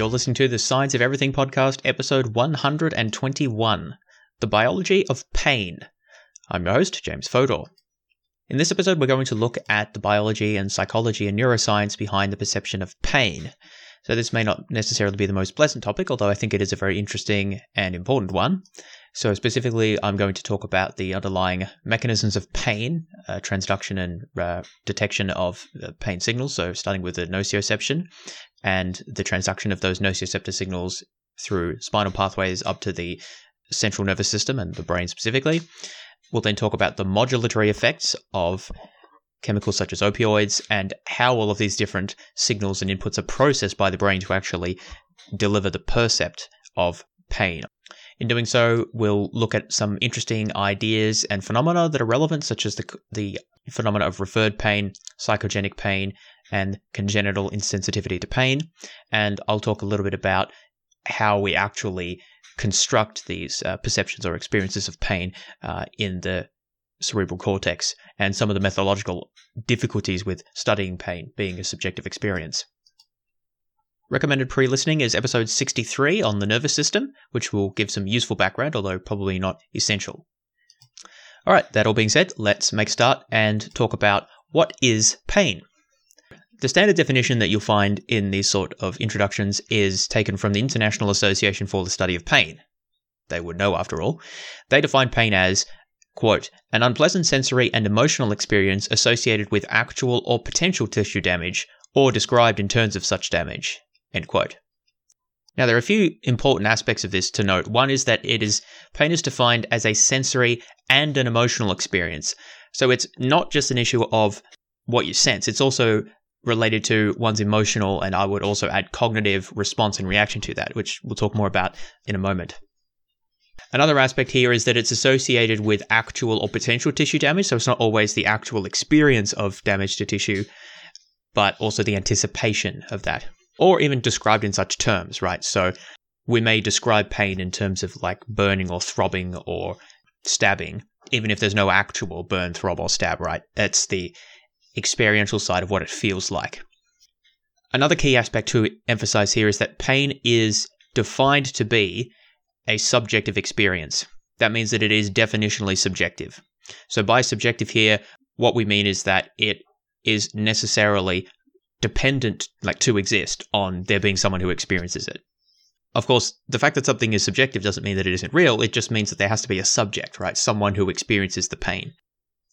You're listening to the Science of Everything podcast, episode 121 The Biology of Pain. I'm your host, James Fodor. In this episode, we're going to look at the biology and psychology and neuroscience behind the perception of pain. So, this may not necessarily be the most pleasant topic, although I think it is a very interesting and important one. So, specifically, I'm going to talk about the underlying mechanisms of pain, uh, transduction and uh, detection of uh, pain signals. So, starting with the nociception and the transduction of those nociceptor signals through spinal pathways up to the central nervous system and the brain specifically. We'll then talk about the modulatory effects of chemicals such as opioids and how all of these different signals and inputs are processed by the brain to actually deliver the percept of pain. In doing so, we'll look at some interesting ideas and phenomena that are relevant, such as the, the phenomena of referred pain, psychogenic pain, and congenital insensitivity to pain. And I'll talk a little bit about how we actually construct these uh, perceptions or experiences of pain uh, in the cerebral cortex and some of the methodological difficulties with studying pain being a subjective experience. Recommended pre listening is episode 63 on the nervous system, which will give some useful background, although probably not essential. All right, that all being said, let's make start and talk about what is pain. The standard definition that you'll find in these sort of introductions is taken from the International Association for the Study of Pain. They would know after all. They define pain as, quote, an unpleasant sensory and emotional experience associated with actual or potential tissue damage or described in terms of such damage, End quote. Now, there are a few important aspects of this to note. One is that it is pain is defined as a sensory and an emotional experience. So it's not just an issue of what you sense, it's also related to one's emotional and I would also add cognitive response and reaction to that, which we'll talk more about in a moment. Another aspect here is that it's associated with actual or potential tissue damage. So it's not always the actual experience of damage to tissue, but also the anticipation of that or even described in such terms, right? So we may describe pain in terms of like burning or throbbing or stabbing, even if there's no actual burn, throb, or stab, right? It's the experiential side of what it feels like. Another key aspect to emphasize here is that pain is defined to be a subjective experience. That means that it is definitionally subjective. So, by subjective here, what we mean is that it is necessarily dependent, like to exist, on there being someone who experiences it. Of course, the fact that something is subjective doesn't mean that it isn't real. It just means that there has to be a subject, right? Someone who experiences the pain.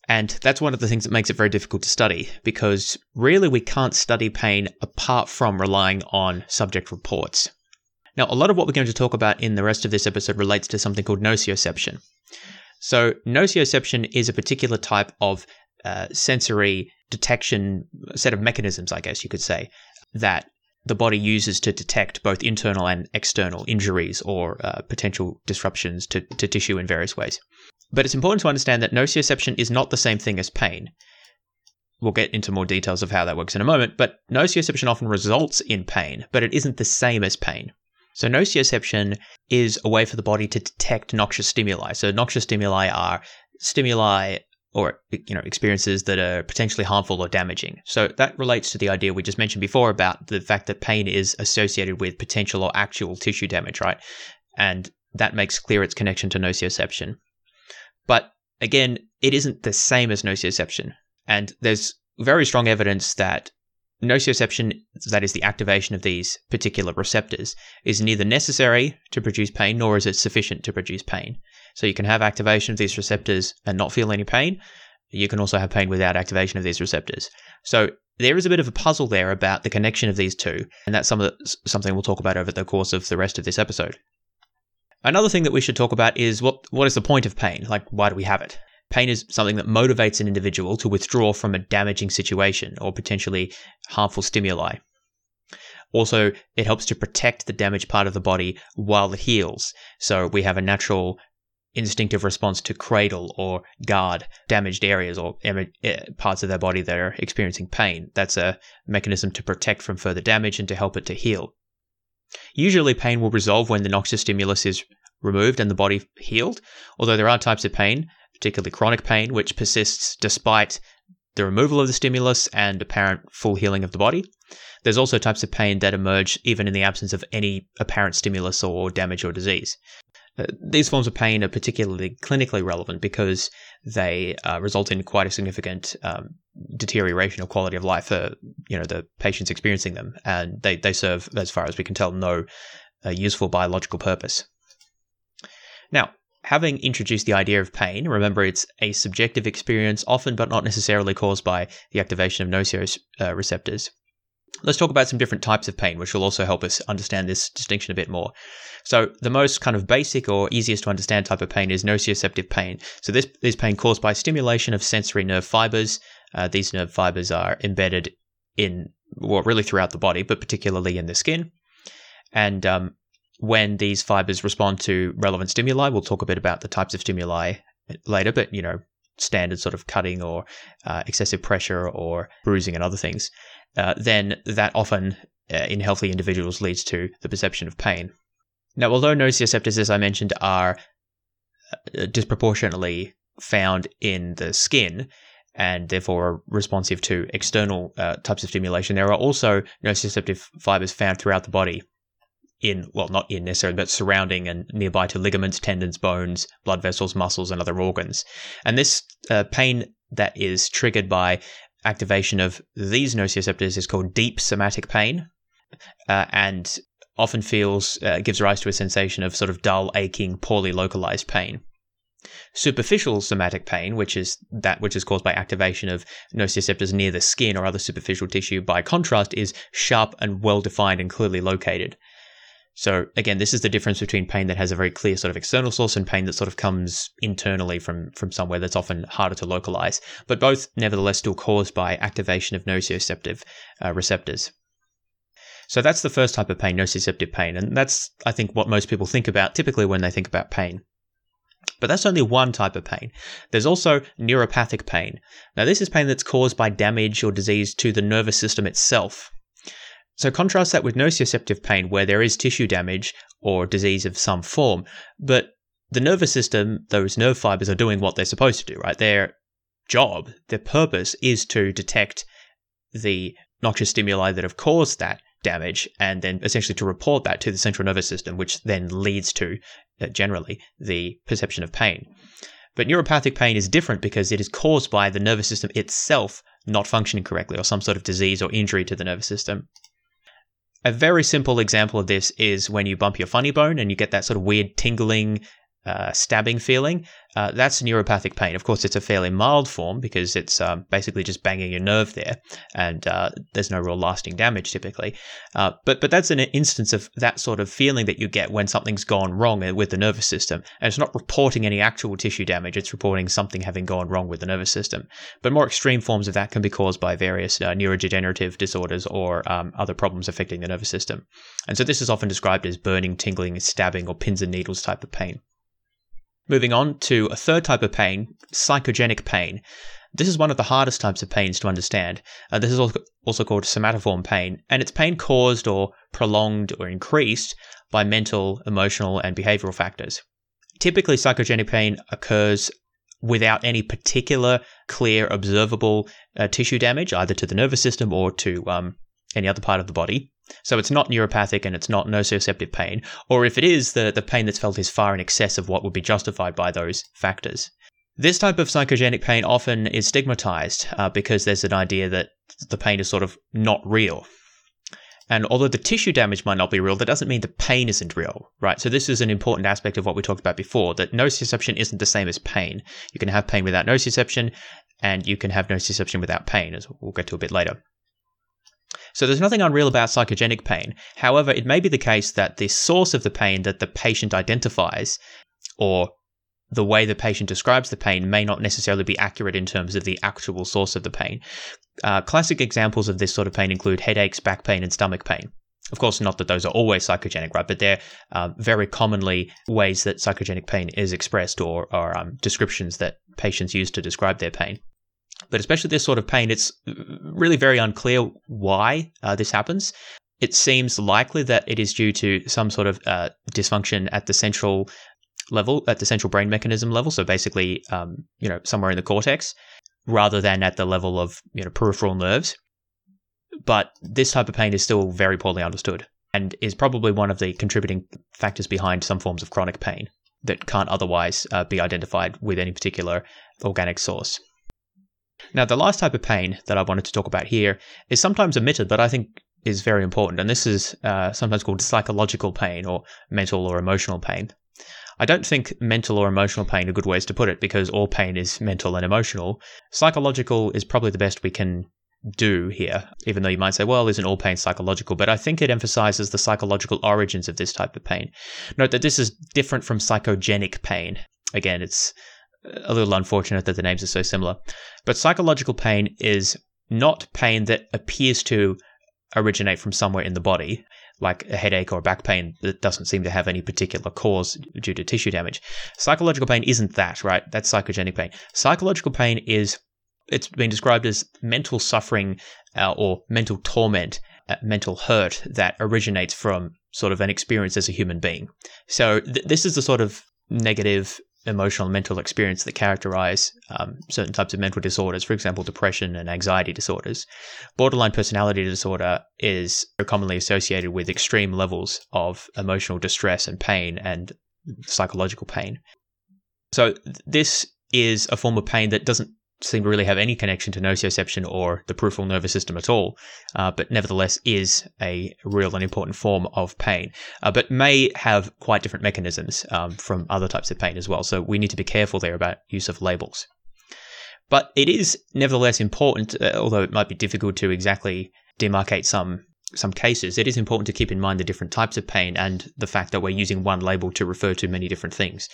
And that's one of the things that makes it very difficult to study because really we can't study pain apart from relying on subject reports. Now, a lot of what we're going to talk about in the rest of this episode relates to something called nociception. So, nociception is a particular type of uh, sensory detection set of mechanisms, I guess you could say, that the body uses to detect both internal and external injuries or uh, potential disruptions to, to tissue in various ways. But it's important to understand that nociception is not the same thing as pain. We'll get into more details of how that works in a moment, but nociception often results in pain, but it isn't the same as pain. So nociception is a way for the body to detect noxious stimuli. So noxious stimuli are stimuli or you know experiences that are potentially harmful or damaging. So that relates to the idea we just mentioned before about the fact that pain is associated with potential or actual tissue damage, right? And that makes clear its connection to nociception. But again, it isn't the same as nociception. And there's very strong evidence that nociception, that is the activation of these particular receptors, is neither necessary to produce pain nor is it sufficient to produce pain. So you can have activation of these receptors and not feel any pain. You can also have pain without activation of these receptors. So there is a bit of a puzzle there about the connection of these two, and that's some the, something we'll talk about over the course of the rest of this episode. Another thing that we should talk about is what what is the point of pain? Like why do we have it? Pain is something that motivates an individual to withdraw from a damaging situation or potentially harmful stimuli. Also, it helps to protect the damaged part of the body while it heals. So we have a natural instinctive response to cradle or guard damaged areas or eh, parts of their body that are experiencing pain. That's a mechanism to protect from further damage and to help it to heal. Usually, pain will resolve when the noxious stimulus is removed and the body healed, although there are types of pain, particularly chronic pain, which persists despite the removal of the stimulus and apparent full healing of the body. There's also types of pain that emerge even in the absence of any apparent stimulus or damage or disease. Uh, these forms of pain are particularly clinically relevant because they uh, result in quite a significant um, deterioration of quality of life for you know the patients experiencing them, and they they serve, as far as we can tell, no uh, useful biological purpose. Now, having introduced the idea of pain, remember it's a subjective experience, often but not necessarily caused by the activation of nociceptors. Let's talk about some different types of pain, which will also help us understand this distinction a bit more. So, the most kind of basic or easiest to understand type of pain is nociceptive pain. So, this is pain caused by stimulation of sensory nerve fibers. Uh, these nerve fibers are embedded in, well, really throughout the body, but particularly in the skin. And um, when these fibers respond to relevant stimuli, we'll talk a bit about the types of stimuli later, but you know, standard sort of cutting or uh, excessive pressure or bruising and other things, uh, then that often uh, in healthy individuals leads to the perception of pain. Now, although nociceptors, as I mentioned, are uh, disproportionately found in the skin and therefore are responsive to external uh, types of stimulation, there are also nociceptive fibers found throughout the body in, well, not in necessarily, but surrounding and nearby to ligaments, tendons, bones, blood vessels, muscles, and other organs. And this uh, pain that is triggered by activation of these nociceptors is called deep somatic pain, uh, and often feels uh, gives rise to a sensation of sort of dull, aching, poorly localized pain. Superficial somatic pain, which is that which is caused by activation of nociceptors near the skin or other superficial tissue, by contrast, is sharp and well defined and clearly located. So again, this is the difference between pain that has a very clear sort of external source and pain that sort of comes internally from from somewhere that's often harder to localize, but both nevertheless still caused by activation of nociceptive uh, receptors. So that's the first type of pain, nociceptive pain, and that's I think what most people think about typically when they think about pain. But that's only one type of pain. There's also neuropathic pain. Now, this is pain that's caused by damage or disease to the nervous system itself. So contrast that with nociceptive pain, where there is tissue damage or disease of some form, but the nervous system, those nerve fibers are doing what they're supposed to do, right? Their job, their purpose is to detect the noxious stimuli that have caused that damage and then essentially to report that to the central nervous system, which then leads to uh, generally the perception of pain. But neuropathic pain is different because it is caused by the nervous system itself not functioning correctly or some sort of disease or injury to the nervous system. A very simple example of this is when you bump your funny bone and you get that sort of weird tingling, uh, stabbing feeling. Uh, that's neuropathic pain. Of course, it's a fairly mild form because it's um, basically just banging your nerve there, and uh, there's no real lasting damage typically. Uh, but but that's an instance of that sort of feeling that you get when something's gone wrong with the nervous system, and it's not reporting any actual tissue damage. It's reporting something having gone wrong with the nervous system. But more extreme forms of that can be caused by various uh, neurodegenerative disorders or um, other problems affecting the nervous system. And so this is often described as burning, tingling, stabbing, or pins and needles type of pain. Moving on to a third type of pain, psychogenic pain. This is one of the hardest types of pains to understand. Uh, this is also called somatoform pain, and it's pain caused or prolonged or increased by mental, emotional, and behavioral factors. Typically, psychogenic pain occurs without any particular clear observable uh, tissue damage, either to the nervous system or to um, any other part of the body. So it's not neuropathic and it's not nociceptive pain, or if it is, the, the pain that's felt is far in excess of what would be justified by those factors. This type of psychogenic pain often is stigmatized uh, because there's an idea that the pain is sort of not real. And although the tissue damage might not be real, that doesn't mean the pain isn't real, right? So this is an important aspect of what we talked about before, that nociception isn't the same as pain. You can have pain without nociception, and you can have nociception without pain, as we'll get to a bit later. So there's nothing unreal about psychogenic pain. However, it may be the case that the source of the pain that the patient identifies or the way the patient describes the pain may not necessarily be accurate in terms of the actual source of the pain. Uh, classic examples of this sort of pain include headaches, back pain, and stomach pain. Of course, not that those are always psychogenic, right? But they're uh, very commonly ways that psychogenic pain is expressed or, or um, descriptions that patients use to describe their pain. But especially this sort of pain, it's really very unclear why uh, this happens. It seems likely that it is due to some sort of uh, dysfunction at the central level, at the central brain mechanism level. So basically, um, you know, somewhere in the cortex. rather than at the level of you know peripheral nerves. But this type of pain is still very poorly understood and is probably one of the contributing factors behind some forms of chronic pain that can't otherwise uh, be identified with any particular organic source. Now, the last type of pain that I wanted to talk about here is sometimes omitted, but I think is very important, and this is uh, sometimes called psychological pain or mental or emotional pain. I don't think mental or emotional pain are good ways to put it because all pain is mental and emotional. Psychological is probably the best we can do here, even though you might say, well, isn't all pain psychological? But I think it emphasizes the psychological origins of this type of pain. Note that this is different from psychogenic pain. Again, it's a little unfortunate that the names are so similar. But psychological pain is not pain that appears to originate from somewhere in the body, like a headache or back pain that doesn't seem to have any particular cause due to tissue damage. Psychological pain isn't that, right? That's psychogenic pain. Psychological pain is, it's been described as mental suffering uh, or mental torment, uh, mental hurt that originates from sort of an experience as a human being. So th- this is the sort of negative emotional and mental experience that characterize um, certain types of mental disorders, for example, depression and anxiety disorders. Borderline personality disorder is commonly associated with extreme levels of emotional distress and pain and psychological pain. So, this is a form of pain that doesn't seem to really have any connection to nociception or the peripheral nervous system at all, uh, but nevertheless is a real and important form of pain, uh, but may have quite different mechanisms um, from other types of pain as well. So we need to be careful there about use of labels. But it is nevertheless important, uh, although it might be difficult to exactly demarcate some some cases, it is important to keep in mind the different types of pain and the fact that we're using one label to refer to many different things.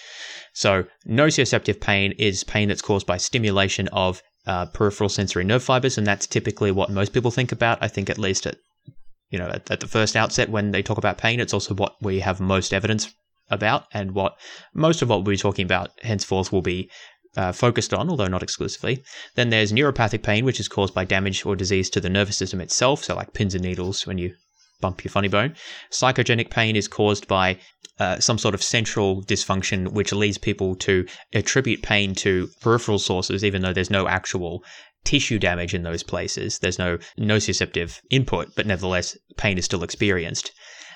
So, nociceptive pain is pain that's caused by stimulation of uh, peripheral sensory nerve fibers, and that's typically what most people think about. I think at least at you know at, at the first outset when they talk about pain, it's also what we have most evidence about, and what most of what we'll be talking about henceforth will be uh, focused on, although not exclusively. Then there's neuropathic pain, which is caused by damage or disease to the nervous system itself, so like pins and needles when you bump your funny bone. Psychogenic pain is caused by uh, some sort of central dysfunction, which leads people to attribute pain to peripheral sources, even though there's no actual tissue damage in those places. There's no nociceptive input, but nevertheless, pain is still experienced.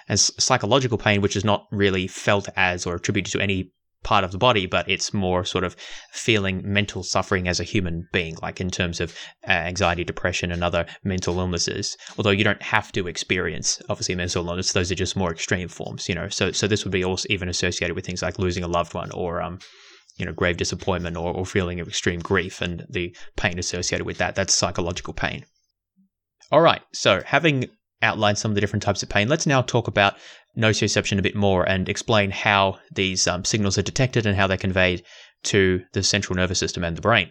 And psychological pain, which is not really felt as or attributed to any part of the body, but it's more sort of feeling mental suffering as a human being, like in terms of uh, anxiety, depression, and other mental illnesses. Although you don't have to experience, obviously, mental illness; those are just more extreme forms, you know. So, so this would be also even associated with things like losing a loved one or, um, you know, grave disappointment or, or feeling of extreme grief and the pain associated with that. That's psychological pain. All right. So, having outlined some of the different types of pain, let's now talk about nociception a bit more and explain how these um, signals are detected and how they're conveyed to the central nervous system and the brain.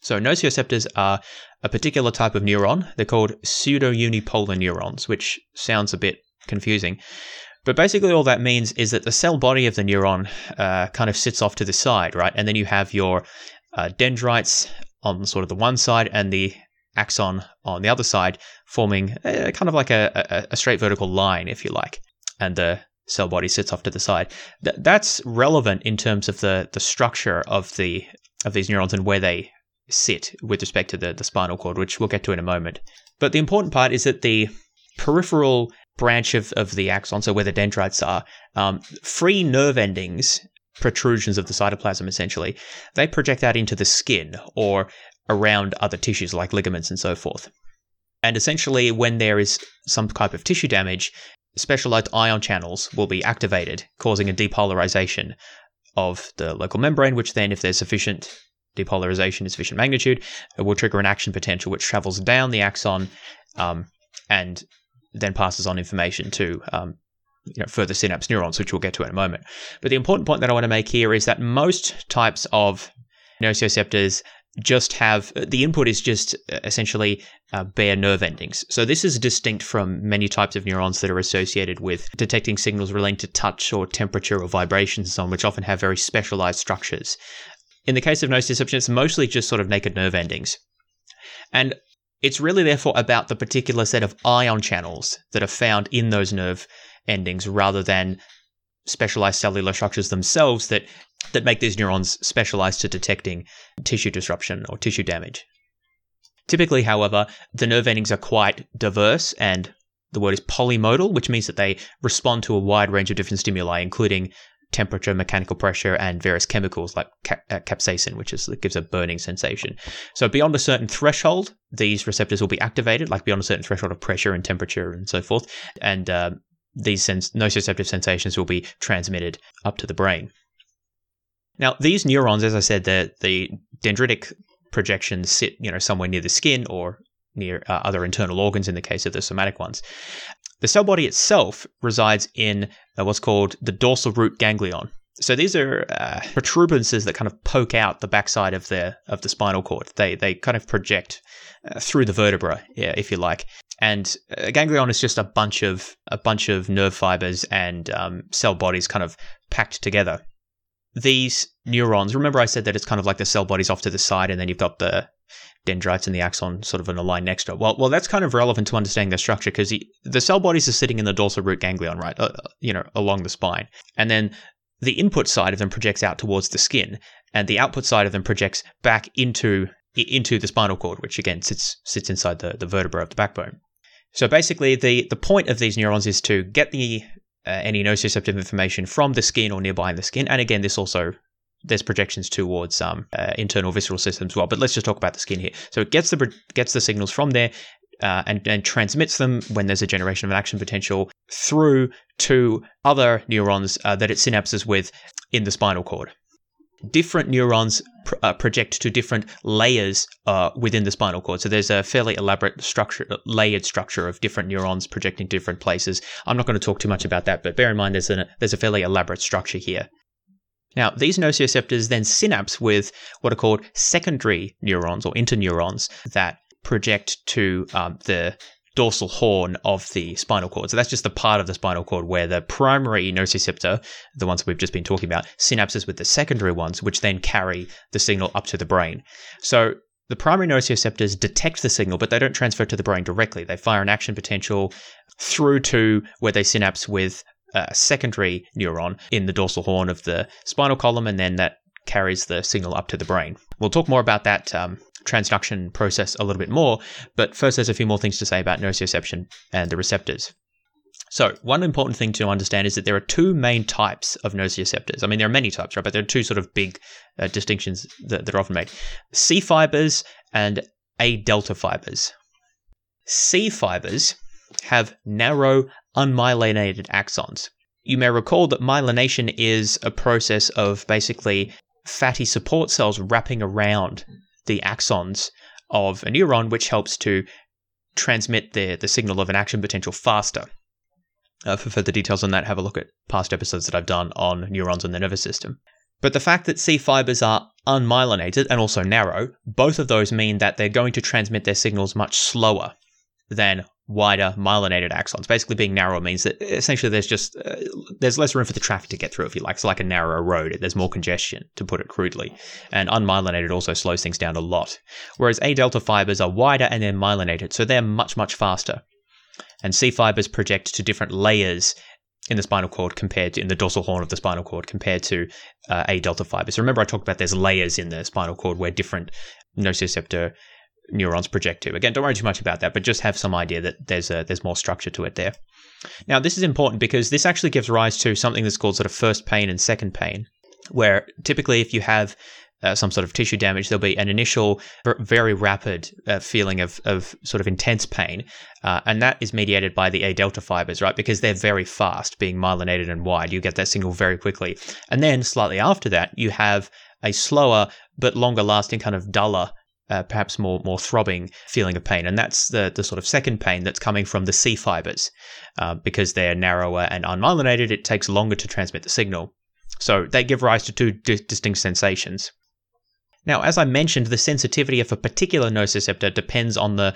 So, nociceptors are a particular type of neuron. They're called pseudo-unipolar neurons, which sounds a bit confusing. But basically, all that means is that the cell body of the neuron uh, kind of sits off to the side, right? And then you have your uh, dendrites on sort of the one side and the axon on the other side, forming a, kind of like a, a, a straight vertical line, if you like and the cell body sits off to the side. Th- that's relevant in terms of the the structure of the of these neurons and where they sit with respect to the, the spinal cord, which we'll get to in a moment. But the important part is that the peripheral branch of, of the axon, so where the dendrites are, um, free nerve endings, protrusions of the cytoplasm essentially, they project out into the skin or around other tissues like ligaments and so forth. And essentially, when there is some type of tissue damage, specialized ion channels will be activated, causing a depolarization of the local membrane, which then, if there's sufficient depolarization, sufficient magnitude, it will trigger an action potential which travels down the axon um, and then passes on information to um, you know, further synapse neurons, which we'll get to in a moment. But the important point that I want to make here is that most types of nociceptors just have the input is just uh, essentially uh, bare nerve endings. So this is distinct from many types of neurons that are associated with detecting signals relating to touch or temperature or vibrations and so on, which often have very specialized structures. In the case of nociception, it's mostly just sort of naked nerve endings. And it's really therefore about the particular set of ion channels that are found in those nerve endings rather than specialized cellular structures themselves that that make these neurons specialized to detecting tissue disruption or tissue damage. Typically, however, the nerve endings are quite diverse and the word is polymodal, which means that they respond to a wide range of different stimuli, including temperature, mechanical pressure, and various chemicals like ca- uh, capsaicin, which is gives a burning sensation. So beyond a certain threshold, these receptors will be activated, like beyond a certain threshold of pressure and temperature and so forth, and uh, these sens- nociceptive sensations will be transmitted up to the brain. Now, these neurons, as I said, the the dendritic projections sit, you know, somewhere near the skin or near uh, other internal organs in the case of the somatic ones. The cell body itself resides in uh, what's called the dorsal root ganglion. So these are uh, protuberances that kind of poke out the backside of the of the spinal cord. They they kind of project uh, through the vertebra, yeah, if you like. And a ganglion is just a bunch of a bunch of nerve fibers and um, cell bodies kind of packed together. These neurons, remember I said that it's kind of like the cell bodies off to the side, and then you've got the dendrites and the axon sort of in a line next to it. Well, well, that's kind of relevant to understanding the structure because the cell bodies are sitting in the dorsal root ganglion, right? Uh, you know, along the spine, and then the input side of them projects out towards the skin, and the output side of them projects back into into the spinal cord, which again sits sits inside the, the vertebra of the backbone. So basically, the the point of these neurons is to get the uh, any nociceptive information from the skin or nearby in the skin, and again, this also there's projections towards um, uh, internal visceral systems as well. But let's just talk about the skin here. So it gets the gets the signals from there uh, and, and transmits them when there's a generation of an action potential through to other neurons uh, that it synapses with in the spinal cord. Different neurons pr- uh, project to different layers uh, within the spinal cord. So there's a fairly elaborate structure, layered structure of different neurons projecting to different places. I'm not going to talk too much about that, but bear in mind there's a there's a fairly elaborate structure here. Now, these nociceptors then synapse with what are called secondary neurons or interneurons that project to um, the dorsal horn of the spinal cord. So that's just the part of the spinal cord where the primary nociceptor, the ones we've just been talking about, synapses with the secondary ones, which then carry the signal up to the brain. So the primary nociceptors detect the signal, but they don't transfer to the brain directly. They fire an action potential through to where they synapse with a secondary neuron in the dorsal horn of the spinal column, and then that carries the signal up to the brain. We'll talk more about that um, transduction process a little bit more, but first, there's a few more things to say about nociception and the receptors. So, one important thing to understand is that there are two main types of nociceptors. I mean, there are many types, right? But there are two sort of big uh, distinctions that, that are often made C fibers and A delta fibers. C fibers have narrow, unmyelinated axons. You may recall that myelination is a process of basically fatty support cells wrapping around the axons of a neuron, which helps to transmit the, the signal of an action potential faster. Uh, for further details on that, have a look at past episodes that I've done on neurons and the nervous system. But the fact that C fibers are unmyelinated and also narrow, both of those mean that they're going to transmit their signals much slower than wider myelinated axons. Basically, being narrower means that essentially there's just uh, there's less room for the traffic to get through. If you like, it's like a narrower road. There's more congestion, to put it crudely. And unmyelinated also slows things down a lot. Whereas A delta fibers are wider and they're myelinated, so they're much much faster. And C fibers project to different layers in the spinal cord compared to in the dorsal horn of the spinal cord compared to uh, A delta fibers. So remember, I talked about there's layers in the spinal cord where different nociceptor neurons project to. Again, don't worry too much about that, but just have some idea that there's a, there's more structure to it there. Now, this is important because this actually gives rise to something that's called sort of first pain and second pain, where typically if you have uh, some sort of tissue damage, there'll be an initial, very rapid uh, feeling of, of sort of intense pain. Uh, and that is mediated by the A delta fibers, right? Because they're very fast, being myelinated and wide. You get that signal very quickly. And then slightly after that, you have a slower but longer lasting kind of duller uh, perhaps more more throbbing feeling of pain, and that's the the sort of second pain that's coming from the C fibers, uh, because they're narrower and unmyelinated. It takes longer to transmit the signal, so they give rise to two di- distinct sensations. Now, as I mentioned, the sensitivity of a particular nociceptor depends on the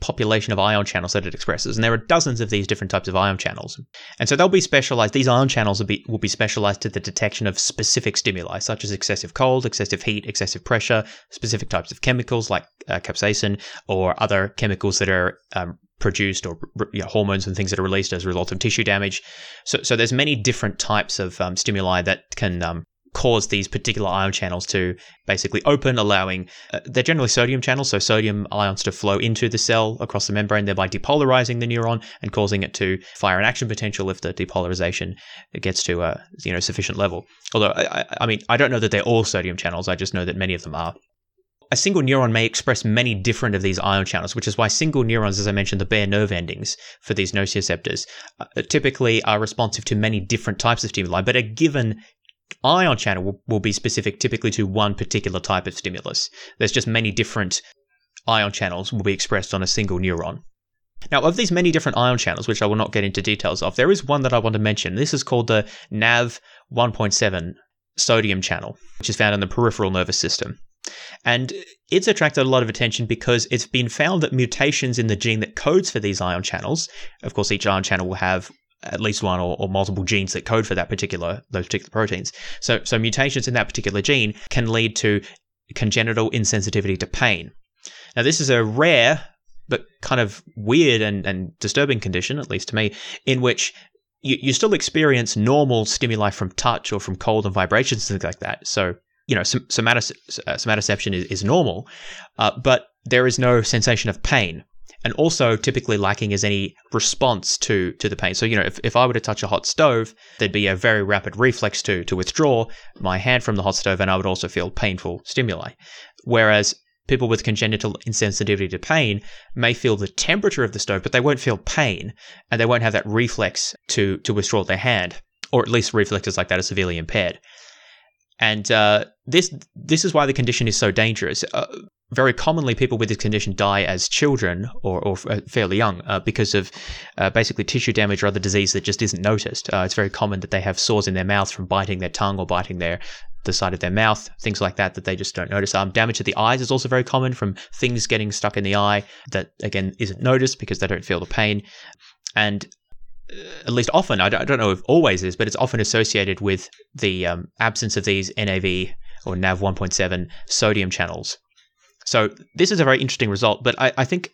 population of ion channels that it expresses. And there are dozens of these different types of ion channels. And so they'll be specialized, these ion channels will be, will be specialized to the detection of specific stimuli, such as excessive cold, excessive heat, excessive pressure, specific types of chemicals like uh, capsaicin, or other chemicals that are um, produced or you know, hormones and things that are released as a result of tissue damage. So, so there's many different types of um, stimuli that can um, cause these particular ion channels to basically open, allowing uh, they're generally sodium channels, so sodium ions to flow into the cell across the membrane, thereby depolarizing the neuron and causing it to fire an action potential if the depolarization gets to a you know sufficient level. Although I, I mean I don't know that they're all sodium channels, I just know that many of them are. A single neuron may express many different of these ion channels, which is why single neurons, as I mentioned, the bare nerve endings for these nociceptors, uh, typically are responsive to many different types of stimuli, but a given ion channel will, will be specific typically to one particular type of stimulus. There's just many different ion channels will be expressed on a single neuron. Now, of these many different ion channels, which I will not get into details of, there is one that I want to mention. This is called the NAV 1.7 sodium channel, which is found in the peripheral nervous system. And it's attracted a lot of attention because it's been found that mutations in the gene that codes for these ion channels, of course, each ion channel will have at least one or, or, multiple genes that code for that particular those particular proteins. So so mutations in that particular gene can lead to congenital insensitivity to pain. Now this is a rare but kind of weird and, and disturbing condition, at least to me, in which you, you still experience normal stimuli from touch or from cold and vibrations and things like that. So you know, somatic, uh, somatoception is, is normal, uh, but there is no sensation of pain and also typically lacking is any response to to the pain. So you know, if, if I were to touch a hot stove, there'd be a very rapid reflex to to withdraw my hand from the hot stove, and I would also feel painful stimuli. Whereas people with congenital insensitivity to pain may feel the temperature of the stove, but they won't feel pain, and they won't have that reflex to to withdraw their hand, or at least reflexes like that are severely impaired. And uh, this this is why the condition is so dangerous. Uh, very commonly people with this condition die as children or, or uh, fairly young uh, because of uh, basically tissue damage or other disease that just isn't noticed. Uh, it's very common that they have sores in their mouth from biting their tongue or biting their the side of their mouth, things like that that they just don't notice. Um, damage to the eyes is also very common from things getting stuck in the eye that again isn't noticed because they don't feel the pain. And uh, at least often, I don't, know if always is, but it's often associated with the um, absence of these NAV or NAV 1.7 sodium channels so this is a very interesting result, but I, I think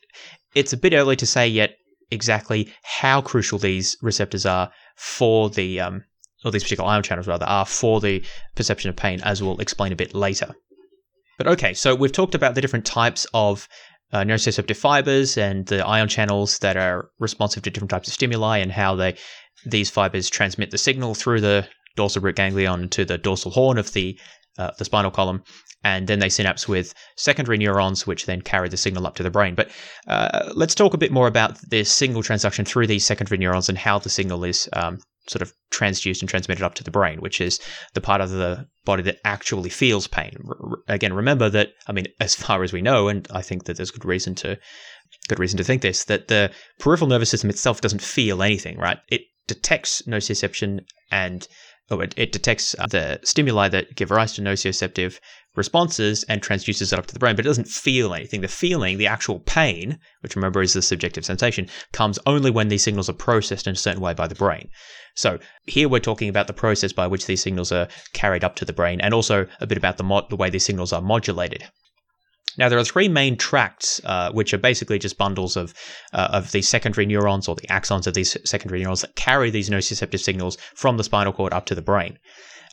it's a bit early to say yet exactly how crucial these receptors are for the um, or these particular ion channels rather are for the perception of pain, as we'll explain a bit later. But okay, so we've talked about the different types of uh, nociceptive fibers and the ion channels that are responsive to different types of stimuli and how they these fibers transmit the signal through the dorsal root ganglion to the dorsal horn of the uh, the spinal column and then they synapse with secondary neurons, which then carry the signal up to the brain. But uh, let's talk a bit more about this single transduction through these secondary neurons and how the signal is um, sort of transduced and transmitted up to the brain, which is the part of the body that actually feels pain. R- again, remember that I mean, as far as we know, and I think that there's good reason to good reason to think this, that the peripheral nervous system itself doesn't feel anything, right? It detects nociception and oh, it, it detects uh, the stimuli that give rise to nociceptive responses and transduces it up to the brain, but it doesn't feel anything. The feeling, the actual pain, which remember is the subjective sensation, comes only when these signals are processed in a certain way by the brain. So here we're talking about the process by which these signals are carried up to the brain, and also a bit about the mod- the way these signals are modulated. Now, there are three main tracts, uh, which are basically just bundles of uh, of these secondary neurons or the axons of these secondary neurons that carry these nociceptive signals from the spinal cord up to the brain.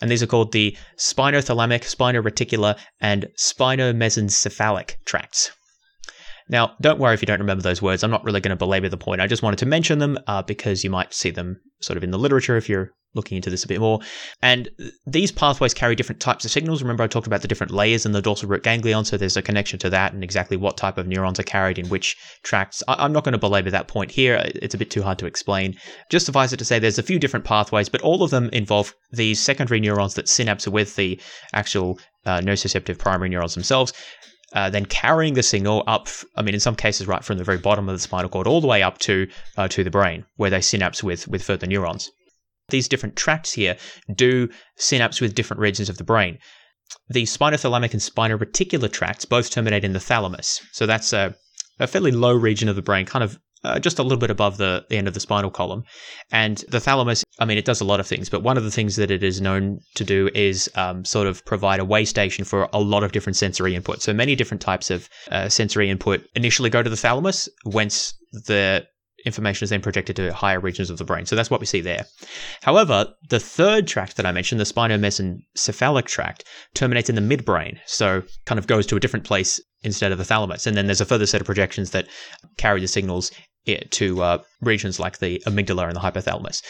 And these are called the spinothalamic, spinoreticular, and spinomesencephalic tracts. Now, don't worry if you don't remember those words. I'm not really going to belabor the point. I just wanted to mention them uh, because you might see them sort of in the literature if you're looking into this a bit more. And these pathways carry different types of signals. Remember, I talked about the different layers in the dorsal root ganglion, so there's a connection to that and exactly what type of neurons are carried in which tracts. I- am not going to belabor that point here. It's a bit too hard to explain. Just suffice it to say, there's a few different pathways, but all of them involve these secondary neurons that synapse with the actual uh, nociceptive primary neurons themselves. Uh, then carrying the signal up, I mean, in some cases, right from the very bottom of the spinal cord all the way up to uh, to the brain, where they synapse with with further neurons these different tracts here do synapse with different regions of the brain. The spinothalamic and spinoreticular tracts both terminate in the thalamus. So that's a, a fairly low region of the brain, kind of uh, just a little bit above the, the end of the spinal column. And the thalamus, I mean, it does a lot of things, but one of the things that it is known to do is um, sort of provide a way station for a lot of different sensory input. So many different types of uh, sensory input initially go to the thalamus, whence the information is then projected to higher regions of the brain. So that's what we see there. However, the third tract that I mentioned, the spinomesencephalic tract, terminates in the midbrain, so kind of goes to a different place instead of the thalamus. And then there's a further set of projections that carry the signals to uh, regions like the amygdala and the hypothalamus.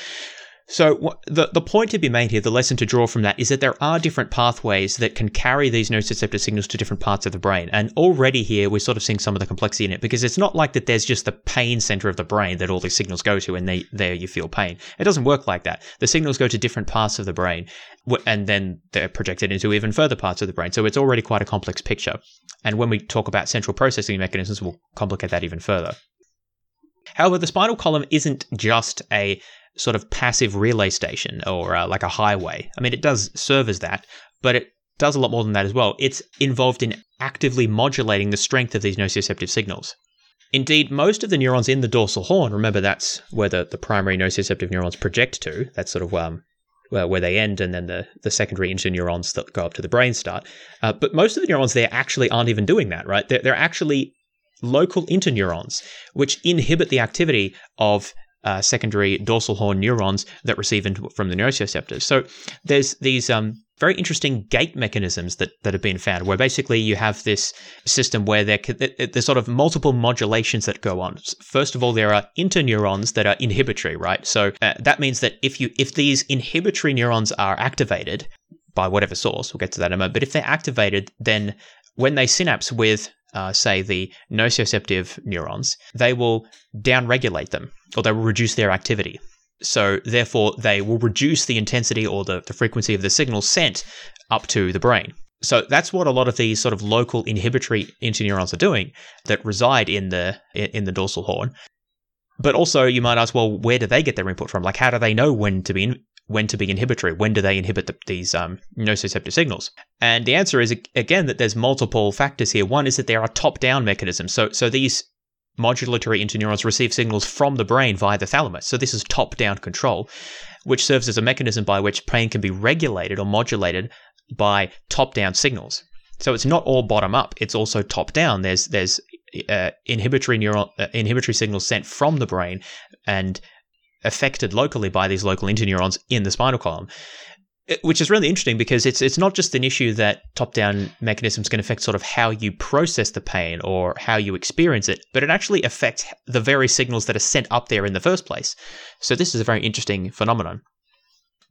So the the point to be made here, the lesson to draw from that is that there are different pathways that can carry these nociceptive signals to different parts of the brain. And already here we're sort of seeing some of the complexity in it because it's not like that there's just the pain center of the brain that all these signals go to and they, there you feel pain. It doesn't work like that. The signals go to different parts of the brain and then they're projected into even further parts of the brain. So it's already quite a complex picture. And when we talk about central processing mechanisms, we'll complicate that even further. However, the spinal column isn't just a sort of passive relay station or uh, like a highway. I mean, it does serve as that, but it does a lot more than that as well. It's involved in actively modulating the strength of these nociceptive signals. Indeed, most of the neurons in the dorsal horn, remember that's where the, the primary nociceptive neurons project to, that's sort of um, where they end, and then the, the secondary interneurons that go up to the brain start. Uh, but most of the neurons there actually aren't even doing that, right? They're, they're actually local interneurons, which inhibit the activity of uh, secondary dorsal horn neurons that receive from the nociceptors. So there's these um, very interesting gate mechanisms that, that have been found, where basically you have this system where there, there's sort of multiple modulations that go on. First of all, there are interneurons that are inhibitory, right? So uh, that means that if you if these inhibitory neurons are activated by whatever source, we'll get to that in a moment, but if they're activated, then when they synapse with uh, say, the nociceptive neurons, they will downregulate them or they will reduce their activity. So, therefore, they will reduce the intensity or the, the frequency of the signal sent up to the brain. So that's what a lot of these sort of local inhibitory interneurons are doing that reside in the in the dorsal horn. But also, you might ask, well, where do they get their input from? Like, how do they know when to be in, when to be inhibitory? When do they inhibit the, these um, nociceptive signals? And the answer is again that there's multiple factors here. One is that there are top-down mechanisms. So so these modulatory interneurons receive signals from the brain via the thalamus. So this is top-down control, which serves as a mechanism by which pain can be regulated or modulated by top-down signals. So it's not all bottom up; it's also top down. There's there's uh, inhibitory neuron uh, inhibitory signals sent from the brain and affected locally by these local interneurons in the spinal column. Eh, which is really interesting because it's it's not just an issue that top-down mechanisms can affect sort of how you process the pain or how you experience it, but it actually affects the very signals that are sent up there in the first place. So this is a very interesting phenomenon.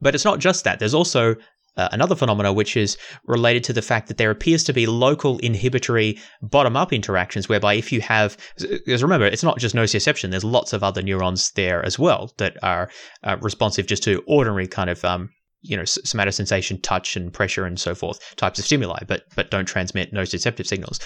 But it's not just that. There's also uh, another phenomena which is related to the fact that there appears to be local inhibitory bottom up interactions whereby if you have because remember it's not just nociception there's lots of other neurons there as well that are uh, responsive just to ordinary kind of um, you know somatosensation touch and pressure and so forth types of stimuli but but don't transmit nociceptive signals.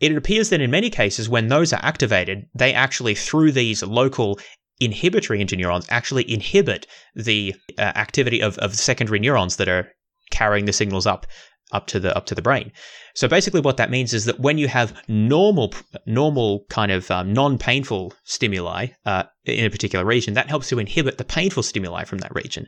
It appears that in many cases when those are activated they actually through these local inhibitory interneurons actually inhibit the uh, activity of, of secondary neurons that are carrying the signals up up to the up to the brain. So basically, what that means is that when you have normal normal kind of um, non-painful stimuli uh, in a particular region, that helps to inhibit the painful stimuli from that region.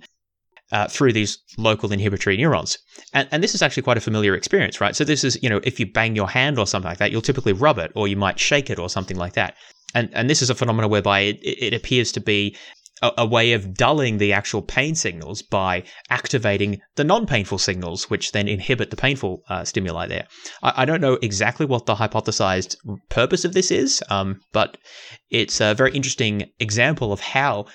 Uh, through these local inhibitory neurons. And, and this is actually quite a familiar experience, right? So this is, you know, if you bang your hand or something like that, you'll typically rub it or you might shake it or something like that. And, and this is a phenomenon whereby it, it appears to be a, a, way of dulling the actual pain signals by activating the non-painful signals, which then inhibit the painful uh, stimuli there. I, I, don't know exactly what the hypothesized purpose of this is, um, but it's a very interesting example of how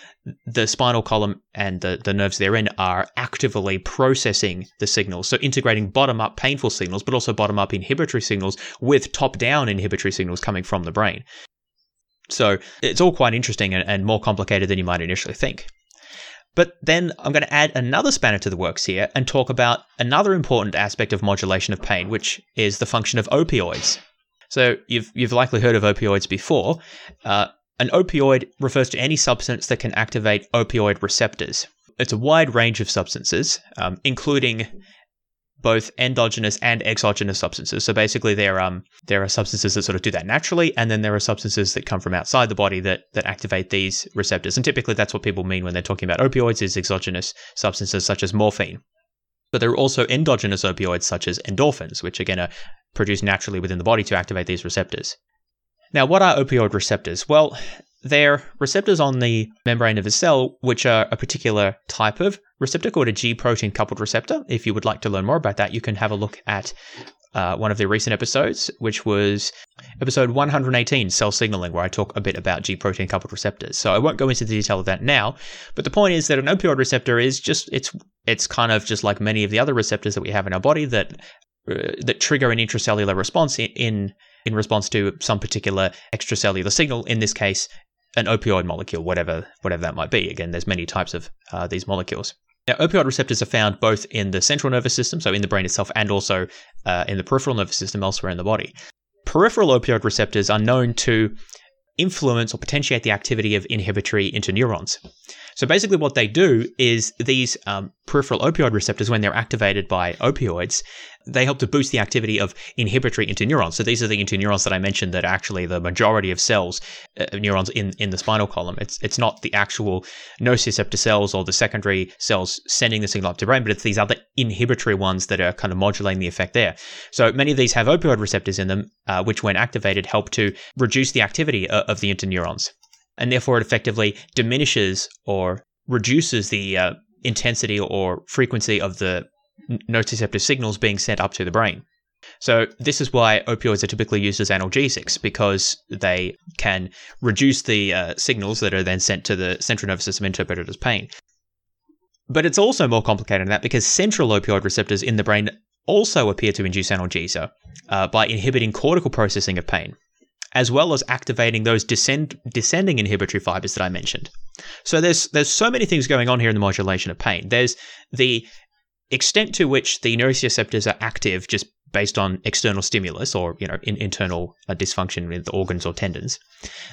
the spinal column and the, the nerves therein are actively processing the signals. So integrating bottom up painful signals, but also bottom up inhibitory signals with top down inhibitory signals coming from the brain. So it's all quite interesting and, and more complicated than you might initially think. But then I'm going to add another spanner to the works here and talk about another important aspect of modulation of pain, which is the function of opioids. So you've you've likely heard of opioids before. Uh, an opioid refers to any substance that can activate opioid receptors. It's a wide range of substances, um, including both endogenous and exogenous substances. So basically, there um there are substances that sort of do that naturally, and then there are substances that come from outside the body that that activate these receptors. And typically, that's what people mean when they're talking about opioids is exogenous substances such as morphine. But there are also endogenous opioids such as endorphins, which again are produced naturally within the body to activate these receptors. Now, what are opioid receptors? Well, they're receptors on the membrane of a cell, which are a particular type of receptor called a G protein coupled receptor. If you would like to learn more about that, you can have a look at uh, one of the recent episodes, which was episode 118, cell signaling, where I talk a bit about G protein coupled receptors. So I won't go into the detail of that now, but the point is that an opioid receptor is just it's it's kind of just like many of the other receptors that we have in our body that uh, that trigger an intracellular response in, in in response to some particular extracellular signal. In this case, an opioid molecule, whatever whatever that might be. Again, there's many types of uh, these molecules. Now, opioid receptors are found both in the central nervous system, so in the brain itself, and also uh, in the peripheral nervous system elsewhere in the body. Peripheral opioid receptors are known to influence or potentiate the activity of inhibitory interneurons. So basically, what they do is these um, peripheral opioid receptors, when they're activated by opioids, they help to boost the activity of inhibitory interneurons. So these are the interneurons that I mentioned that actually the majority of cells, uh, neurons in, in the spinal column. It's it's not the actual nociceptor cells or the secondary cells sending the signal up to brain, but it's these other inhibitory ones that are kind of modulating the effect there. So many of these have opioid receptors in them, uh, which when activated help to reduce the activity of, uh, of the interneurons and therefore it effectively diminishes or reduces the uh, intensity or frequency of the nociceptive signals being sent up to the brain. So this is why opioids are typically used as analgesics because they can reduce the uh, signals that are then sent to the central nervous system interpreted as pain. But it's also more complicated than that because central opioid receptors in the brain also appear to induce analgesia uh, by inhibiting cortical processing of pain as well as activating those descend, descending inhibitory fibers that I mentioned. So there's there's so many things going on here in the modulation of pain. There's the extent to which the nociceptors are active just based on external stimulus or you know in, internal uh, dysfunction with organs or tendons.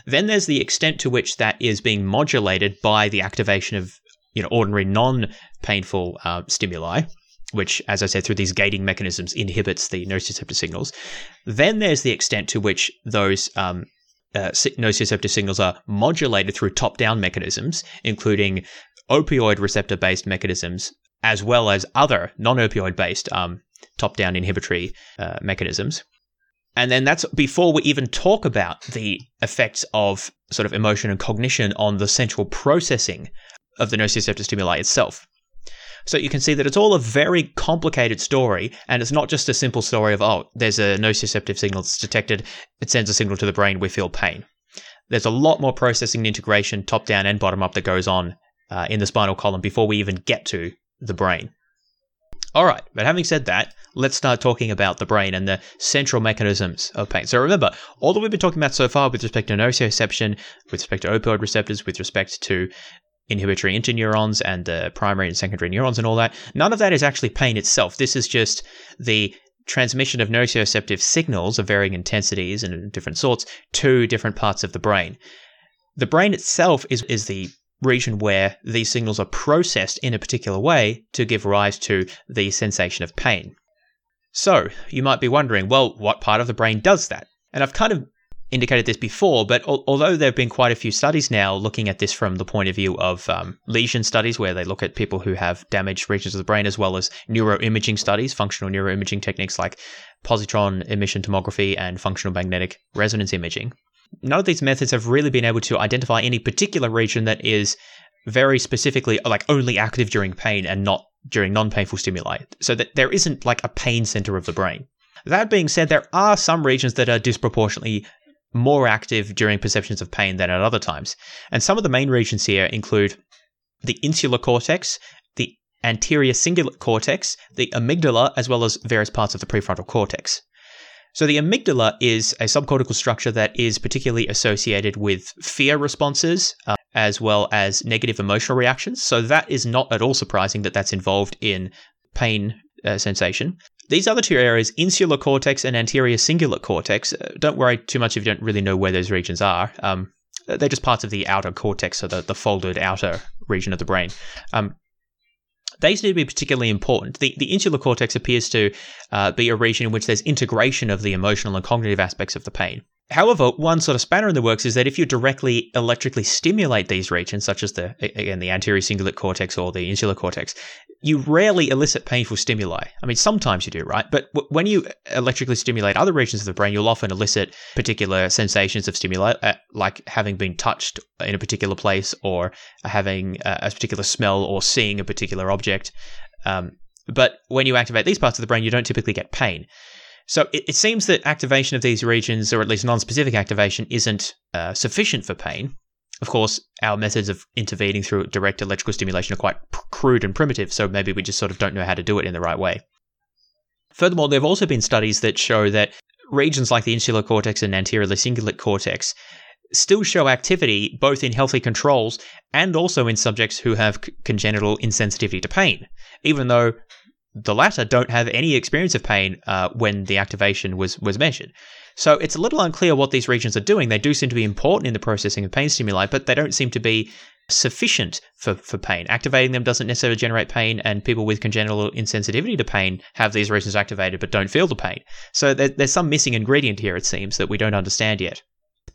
Then there's the extent to which that is being modulated by the activation of you know ordinary non-painful uh, stimuli which, as I said, through these gating mechanisms inhibits the nociceptor signals. Then there's the extent to which those um, uh, nociceptor signals are modulated through top down mechanisms, including opioid receptor based mechanisms, as well as other non opioid based um, top down inhibitory uh, mechanisms. And then that's before we even talk about the effects of sort of emotion and cognition on the central processing of the nociceptor stimuli itself. So you can see that it's all a very complicated story, and it's not just a simple story of, oh, there's a nociceptive signal that's detected, it sends a signal to the brain, we feel pain. There's a lot more processing and integration, top down and bottom up, that goes on uh, in the spinal column before we even get to the brain. All right, but having said that, let's start talking about the brain and the central mechanisms of pain. So remember, all that we've been talking about so far with respect to nociception, with respect to opioid receptors, with respect to inhibitory interneurons and the primary and secondary neurons and all that. None of that is actually pain itself. This is just the transmission of nociceptive signals of varying intensities and different sorts to different parts of the brain. The brain itself is, is the region where these signals are processed in a particular way to give rise to the sensation of pain. So, you might be wondering, well, what part of the brain does that? And I've kind of indicated this before, but al- although there have been quite a few studies now looking at this from the point of view of um, lesion studies, where they look at people who have damaged regions of the brain, as well as neuroimaging studies, functional neuroimaging techniques like positron emission tomography and functional magnetic resonance imaging. None of these methods have really been able to identify any particular region that is very specifically like only active during pain and not during non-painful stimuli. So that there isn't like a pain center of the brain. That being said, there are some regions that are disproportionately more active during perceptions of pain than at other times. And some of the main regions here include the insular cortex, the anterior cingulate cortex, the amygdala, as well as various parts of the prefrontal cortex. So, the amygdala is a subcortical structure that is particularly associated with fear responses uh, as well as negative emotional reactions. So, that is not at all surprising that that's involved in pain uh, sensation. These other two areas, insular cortex and anterior cingulate cortex, uh, don't worry too much if you don't really know where those regions are. Um, they're just parts of the outer cortex, so the, the folded outer region of the brain. Um, they seem to be particularly important. The, the insular cortex appears to uh, be a region in which there's integration of the emotional and cognitive aspects of the pain. However, one sort of spanner in the works is that if you directly electrically stimulate these regions, such as the again the anterior cingulate cortex or the insular cortex, you rarely elicit painful stimuli. I mean, sometimes you do, right? But w- when you electrically stimulate other regions of the brain, you'll often elicit particular sensations of stimuli, uh, like having been touched in a particular place or having a, a particular smell or seeing a particular object. Um, but when you activate these parts of the brain, you don't typically get pain. So it, it seems that activation of these regions, or at least non-specific activation, isn't uh, sufficient for pain. Of course, our methods of intervening through direct electrical stimulation are quite crude and primitive, so maybe we just sort of don't know how to do it in the right way. Furthermore, there have also been studies that show that regions like the insular cortex and anterior cingulate cortex still show activity both in healthy controls and also in subjects who have c- congenital insensitivity to pain, even though the latter don't have any experience of pain uh, when the activation was was measured. So it's a little unclear what these regions are doing. They do seem to be important in the processing of pain stimuli, but they don't seem to be sufficient for, for pain. Activating them doesn't necessarily generate pain, and people with congenital insensitivity to pain have these regions activated but don't feel the pain. So there, there's some missing ingredient here, it seems, that we don't understand yet.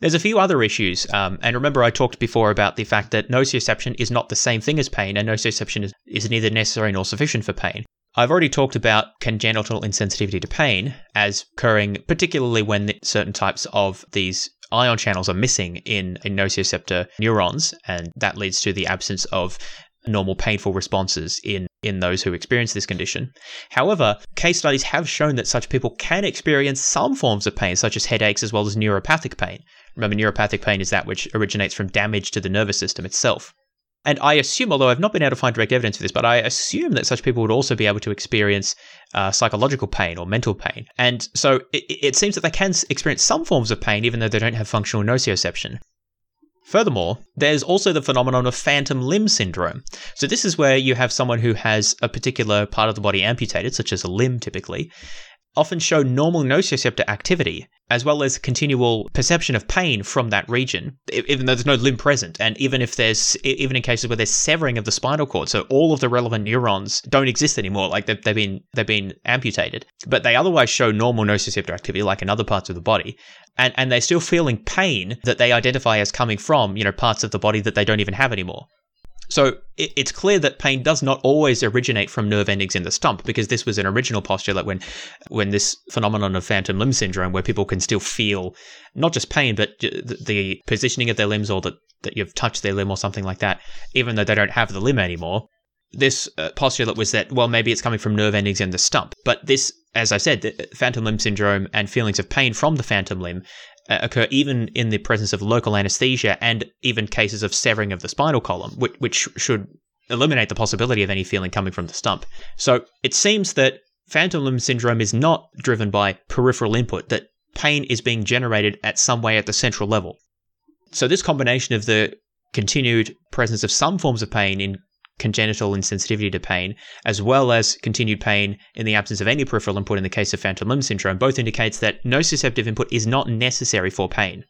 There's a few other issues, um, and remember I talked before about the fact that nociception is not the same thing as pain, and nociception is, is neither necessary nor sufficient for pain. I've already talked about congenital insensitivity to pain as occurring particularly when certain types of these ion channels are missing in, in nociceptor neurons, and that leads to the absence of normal painful responses in, in those who experience this condition. However, case studies have shown that such people can experience some forms of pain, such as headaches as well as neuropathic pain. Remember, neuropathic pain is that which originates from damage to the nervous system itself. And I assume, although I've not been able to find direct evidence for this, but I assume that such people would also be able to experience uh, psychological pain or mental pain. And so it, it, seems that they can experience some forms of pain even though they don't have functional nociception. Furthermore, there's also the phenomenon of phantom limb syndrome. So, this is where you have someone who has a particular part of the body amputated, such as a limb typically, often show normal nociceptor activity, as well as continual perception of pain from that region, even though there's no limb present. And even if there's, even in cases where there's severing of the spinal cord, so all of the relevant neurons don't exist anymore, like they've, they've been they've been amputated, but they otherwise show normal nociceptor activity, like in other parts of the body, and and they're still feeling pain that they identify as coming from you know parts of the body that they don't even have anymore. So it's clear that pain does not always originate from nerve endings in the stump, because this was an original postulate when, when this phenomenon of phantom limb syndrome, where people can still feel not just pain, but the positioning of their limbs or that, that you've touched their limb or something like that, even though they don't have the limb anymore. This uh, postulate was that, well, maybe it's coming from nerve endings in the stump. But this, as I said, the phantom limb syndrome and feelings of pain from the phantom limb uh, Uh, occur even in the presence of local anesthesia and even cases of severing of the spinal column, which, which should eliminate the possibility of any feeling coming from the stump. So it seems that phantom limb syndrome is not driven by peripheral input, that pain is being generated at some way at the central level. So this combination of the continued presence of some forms of pain in congenital insensitivity to pain, as well as continued pain in the absence of any peripheral input in the case of phantom limb syndrome, both indicates that nociceptive input is not necessary for pain.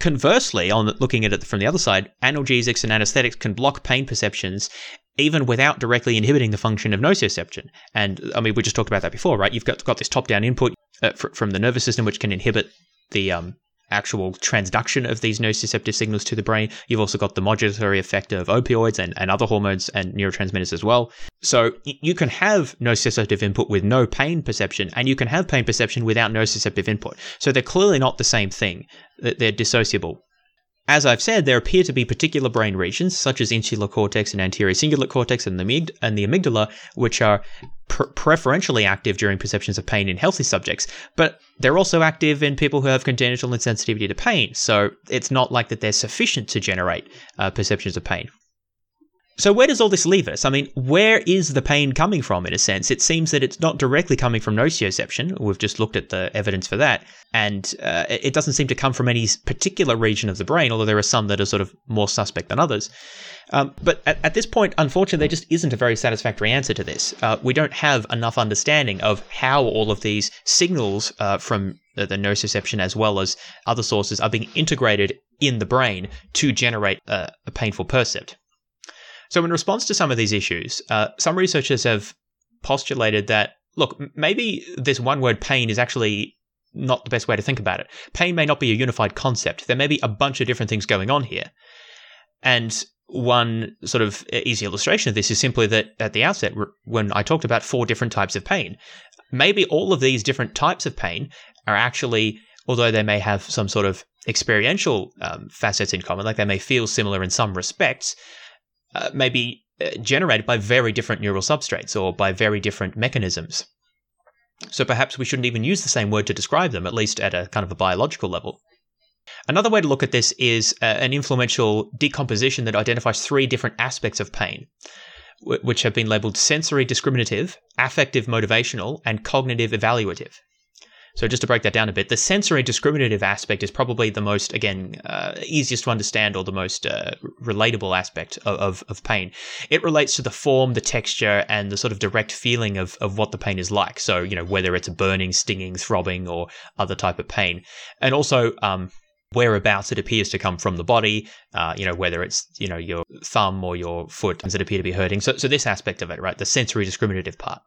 Conversely, on looking at it from the other side, analgesics and anesthetics can block pain perceptions even without directly inhibiting the function of nociception. And I mean, we just talked about that before, right? You've got, got this top down input uh, fr- from the nervous system, which can inhibit the um, actual transduction of these nociceptive signals to the brain. You've also got the modulatory effect of opioids and, and other hormones and neurotransmitters as well. So you can have nociceptive input with no pain perception, and you can have pain perception without nociceptive input. So they're clearly not the same thing. They're dissociable. As I've said, there appear to be particular brain regions, such as insular cortex and anterior cingulate cortex and the, and the amygdala, which are pr- preferentially active during perceptions of pain in healthy subjects, but they're also active in people who have congenital insensitivity to pain, so it's not like that they're sufficient to generate uh, perceptions of pain. So, where does all this leave us? I mean, where is the pain coming from, in a sense? It seems that it's not directly coming from nociception. We've just looked at the evidence for that. And uh, it doesn't seem to come from any particular region of the brain, although there are some that are sort of more suspect than others. Um, but at, at, this point, unfortunately, there just isn't a very satisfactory answer to this. Uh, we don't have enough understanding of how all of these signals uh, from the, the nociception as well as other sources are being integrated in the brain to generate a painful percept. So, in response to some of these issues, uh, some researchers have postulated that look, maybe this one word pain is actually not the best way to think about it. Pain may not be a unified concept. There may be a bunch of different things going on here. And one sort of easy illustration of this is simply that at the outset, when I talked about four different types of pain, maybe all of these different types of pain are actually, although they may have some sort of experiential um, facets in common, like they may feel similar in some respects, uh, may be uh, generated by very different neural substrates or by very different mechanisms. So perhaps we shouldn't even use the same word to describe them, at least at a kind of a biological level. Another way to look at this is uh, an influential decomposition that identifies three different aspects of pain, which have been labeled sensory discriminative, affective motivational, and cognitive evaluative. So just to break that down a bit, the sensory discriminative aspect is probably the most, again, uh, easiest to understand or the most uh, relatable aspect of, of, of, pain. It relates to the form, the texture, and the sort of direct feeling of, of what the pain is like. So, you know, whether it's a burning, stinging, throbbing, or other type of pain. And also, um, whereabouts it appears to come from the body, uh, you know, whether it's, you know, your thumb or your foot that appear to be hurting. So, so this aspect of it, right, the sensory discriminative part.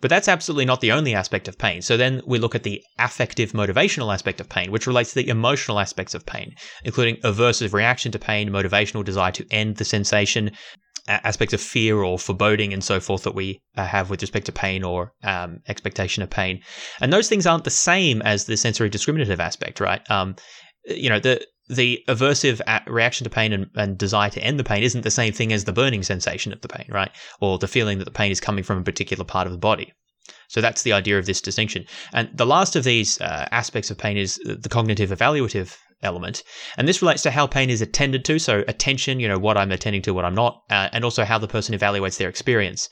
But that's absolutely not the only aspect of pain. So then we look at the affective motivational aspect of pain, which relates to the emotional aspects of pain, including aversive reaction to pain, motivational desire to end the sensation, aspects of fear or foreboding and so forth that we uh, have with respect to pain or um, expectation of pain. And those things aren't the same as the sensory discriminative aspect, right? Um, you know, the the aversive reaction to pain and, and, desire to end the pain isn't the same thing as the burning sensation of the pain, right? Or the feeling that the pain is coming from a particular part of the body. So that's the idea of this distinction. And the last of these uh, aspects of pain is the cognitive evaluative element. And this relates to how pain is attended to. So attention, you know, what I'm attending to, what I'm not, uh, and also how the person evaluates their experience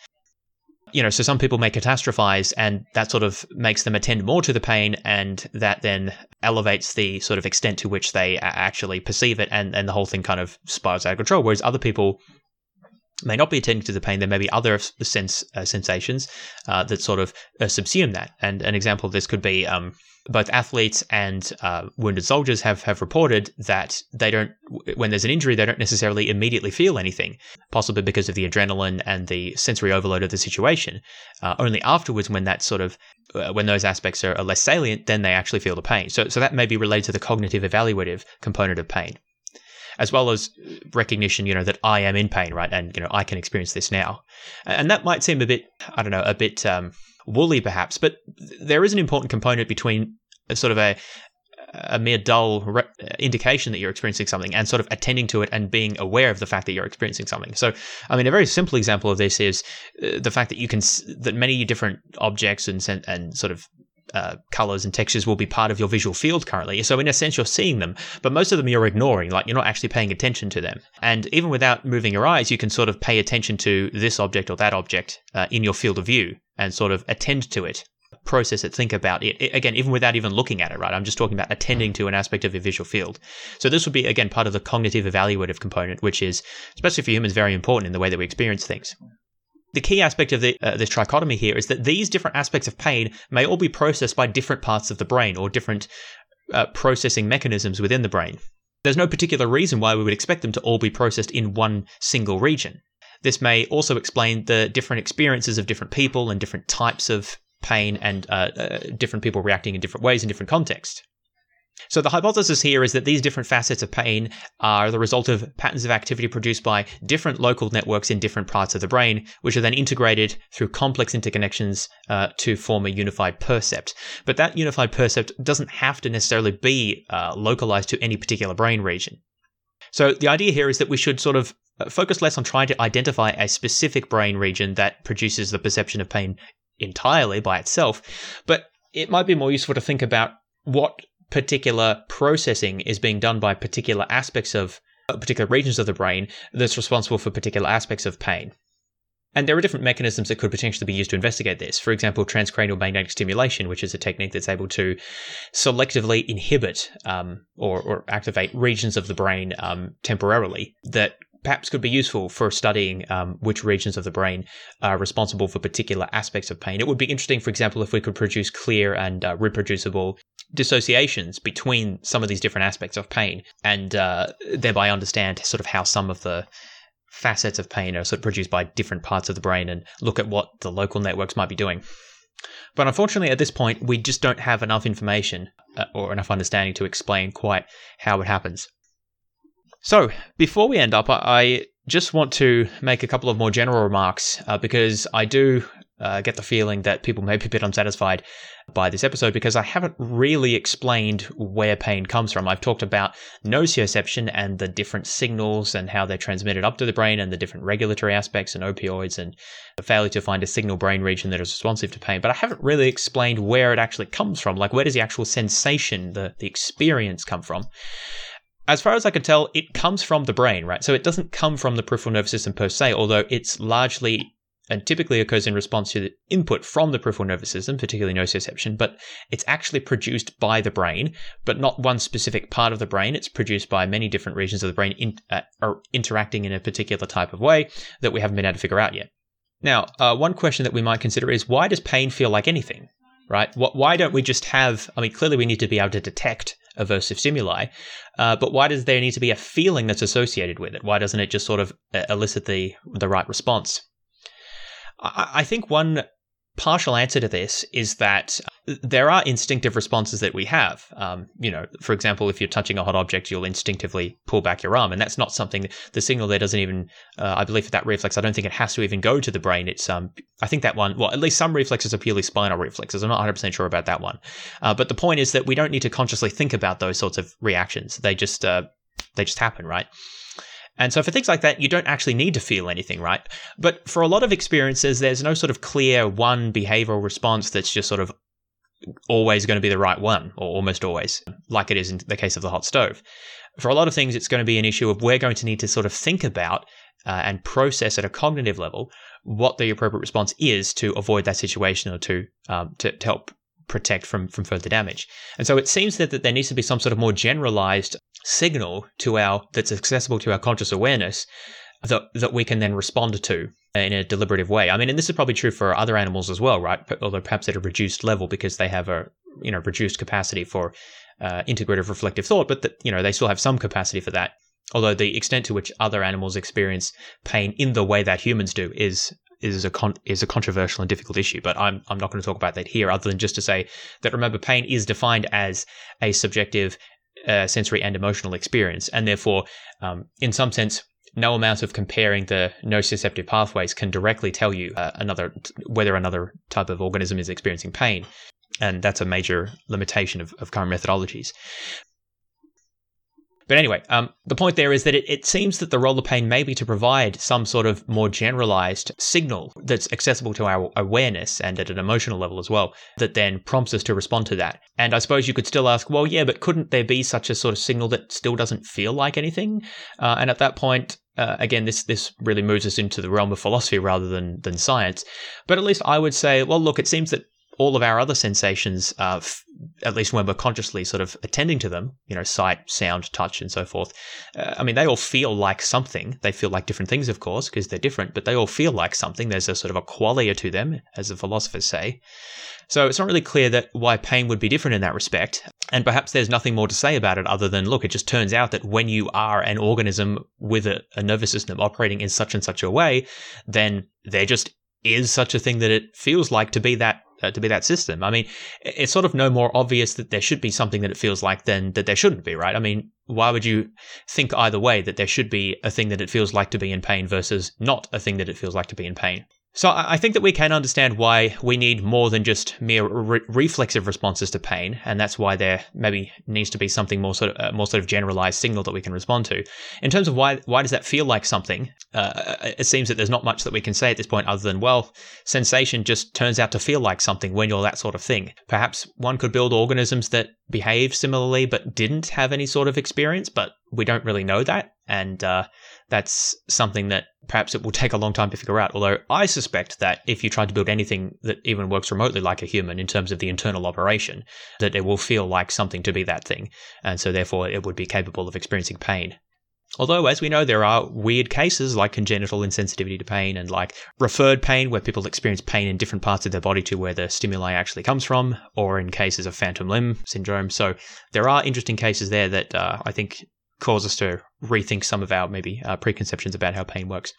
you know, so some people may catastrophize and that sort of makes them attend more to the pain and that then elevates the sort of extent to which they actually perceive it and, and the whole thing kind of spirals out of control. Whereas other people may not be attending to the pain. There may be other sense uh, sensations uh, that sort of uh, subsume that. And an example of this could be um, both athletes and uh, wounded soldiers have, have reported that they don't, when there's an injury, they don't necessarily immediately feel anything, possibly because of the adrenaline and the sensory overload of the situation. Uh, only afterwards, when that sort of, uh, when those aspects are, are, less salient, then they actually feel the pain. So, so that may be related to the cognitive evaluative component of pain. As well as recognition, you know, that I am in pain, right? And, you know, I can experience this now. And that might seem a bit, I don't know, a bit, um, woolly perhaps, but there is an important component between a sort of a a mere dull re- indication that you're experiencing something and sort of attending to it and being aware of the fact that you're experiencing something. So, I mean, a very simple example of this is uh, the fact that you can that many different objects and and sort of uh, colors and textures will be part of your visual field currently. So in a sense, you're seeing them, but most of them you're ignoring, like you're not actually paying attention to them. And even without moving your eyes, you can sort of pay attention to this object or that object uh, in your field of view and sort of attend to it process it, think about it. it. Again, even without even looking at it, right? I'm just talking about attending to an aspect of your visual field. So this would be, again, part of the cognitive evaluative component, which is, especially for humans, very important in the way that we experience things. The key aspect of the, uh, this trichotomy here is that these different aspects of pain may all be processed by different parts of the brain or different uh, processing mechanisms within the brain. There's no particular reason why we would expect them to all be processed in one single region. This may also explain the different experiences of different people and different types of pain and uh, uh, different people reacting in different ways in different contexts. So the hypothesis here is that these different facets of pain are the result of patterns of activity produced by different local networks in different parts of the brain, which are then integrated through complex interconnections uh, to form a unified percept. But that unified percept doesn't have to necessarily be uh, localized to any particular brain region. So the idea here is that we should sort of uh, focus less on trying to identify a specific brain region that produces the perception of pain entirely by itself, but it might be more useful to think about what particular processing is being done by particular aspects of uh, particular regions of the brain that's responsible for particular aspects of pain. And there are different mechanisms that could potentially be used to investigate this. For example, transcranial magnetic stimulation, which is a technique that's able to selectively inhibit um, or, or, activate regions of the brain um, temporarily that perhaps could be useful for studying um, which regions of the brain are responsible for particular aspects of pain. It would be interesting, for example, if we could produce clear and uh, reproducible dissociations between some of these different aspects of pain and uh, thereby understand sort of how some of the facets of pain are sort of produced by different parts of the brain and look at what the local networks might be doing. But unfortunately, at this point, we just don't have enough information uh, or enough understanding to explain quite how it happens. So, before we end up, I just want to make a couple of more general remarks uh, because I do uh, get the feeling that people may be a bit unsatisfied by this episode because I haven't really explained where pain comes from. I've talked about nociception and the different signals and how they're transmitted up to the brain and the different regulatory aspects and opioids and the failure to find a signal brain region that is responsive to pain. But I haven't really explained where it actually comes from. Like, where does the actual sensation, the, the experience come from? as far as I can tell, it comes from the brain, right? So it doesn't come from the peripheral nervous system per se, although it's largely and typically occurs in response to the input from the peripheral nervous system, particularly nociception, but it's actually produced by the brain, but not one specific part of the brain. It's produced by many different regions of the brain in, uh, are interacting in a particular type of way that we haven't been able to figure out yet. Now, uh, one question that we might consider is why does pain feel like anything, right? Why don't we just have, I mean, clearly we need to be able to detect aversive stimuli, uh, but why does there need to be a feeling that's associated with it? Why doesn't it just sort of uh, elicit the, the right response? I think one partial answer to this is that there are instinctive responses that we have. Um, you know, for example, if you're touching a hot object, you'll instinctively pull back your arm, and that's not something. The signal there doesn't even. Uh, I believe for that reflex, I don't think it has to even go to the brain. It's um, I think that one. Well, at least some reflexes are purely spinal reflexes. I'm not 100 percent sure about that one, uh, but the point is that we don't need to consciously think about those sorts of reactions. They just uh, they just happen, right? And so for things like that, you don't actually need to feel anything, right? But for a lot of experiences, there's no sort of clear one behavioral response that's just sort of always going to be the right one, or almost always, like it is in the case of the hot stove. For a lot of things, it's going to be an issue of we're going to need to sort of think about uh, and process at a cognitive level what the appropriate response is to avoid that situation or to um, to, to help protect from from further damage. And so it seems that, that there needs to be some sort of more generalized signal to our that's accessible to our conscious awareness that that we can then respond to in a deliberative way. I mean, and this is probably true for other animals as well, right? Although perhaps at a reduced level because they have a you know reduced capacity for uh, integrative reflective thought, but that you know they still have some capacity for that. Although the extent to which other animals experience pain in the way that humans do is is a con- is a controversial and difficult issue, but I'm I'm not going to talk about that here, other than just to say that remember, pain is defined as a subjective uh, sensory and emotional experience, and therefore, um, in some sense, no amount of comparing the nociceptive pathways can directly tell you uh, another whether another type of organism is experiencing pain, and that's a major limitation of, of current methodologies. But anyway, um, the point there is that it, it seems that the role of pain may be to provide some sort of more generalized signal that's accessible to our awareness and at an emotional level as well, that then prompts us to respond to that. And I suppose you could still ask, well, yeah, but couldn't there be such a sort of signal that still doesn't feel like anything? Uh, and at that point, uh, again, this this really moves us into the realm of philosophy rather than than science. But at least I would say, well, look, it seems that all of our other sensations, uh, at least when we're consciously sort of attending to them, you know, sight, sound, touch, and so forth, uh, I mean, they all feel like something. They feel like different things, of course, because they're different, but they all feel like something. There's a sort of a qualia to them, as the philosophers say. So it's not really clear that why pain would be different in that respect. And perhaps there's nothing more to say about it other than, look, it just turns out that when you are an organism with a, a nervous system operating in such and such a way, then there just is such a thing that it feels like to be that uh, to be that system. I mean, it's sort of no more obvious that there should be something that it feels like than that there shouldn't be, right? I mean, why would you think either way that there should be a thing that it feels like to be in pain versus not a thing that it feels like to be in pain? So I think that we can understand why we need more than just mere re- reflexive responses to pain, and that's why there maybe needs to be something more sort of uh, more sort of generalized signal that we can respond to. In terms of why why does that feel like something? Uh, it seems that there's not much that we can say at this point other than well, sensation just turns out to feel like something when you're that sort of thing. Perhaps one could build organisms that behave similarly but didn't have any sort of experience, but we don't really know that, and uh, that's something that perhaps it will take a long time to figure out. Although I suspect that if you try to build anything that even works remotely like a human in terms of the internal operation, that it will feel like something to be that thing. And so therefore it would be capable of experiencing pain. Although, as we know, there are weird cases like congenital insensitivity to pain and like referred pain, where people experience pain in different parts of their body to where the stimuli actually comes from, or in cases of phantom limb syndrome. So there are interesting cases there that uh, I think cause us to rethink some of our maybe uh, preconceptions about how pain works.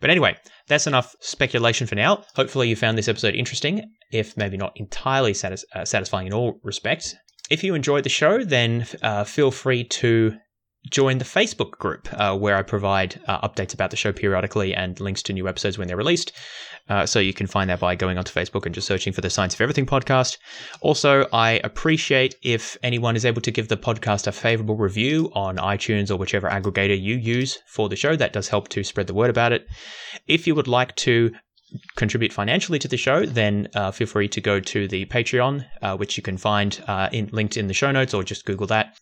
But anyway, that's enough speculation for now. Hopefully, you found this episode interesting, if maybe not entirely satis- uh, satisfying in all respects. If you enjoyed the show, then uh, feel free to join the Facebook group uh, where I provide uh, updates about the show periodically and links to new episodes when they're released. Uh, so you can find that by going onto Facebook and just searching for the Science of Everything podcast. Also, I appreciate if anyone is able to give the podcast a favorable review on iTunes or whichever aggregator you use for the show. That does help to spread the word about it. If you would like to contribute financially to the show, then uh, feel free to go to the Patreon, uh, which you can find uh, in, linked in the show notes, or just Google that.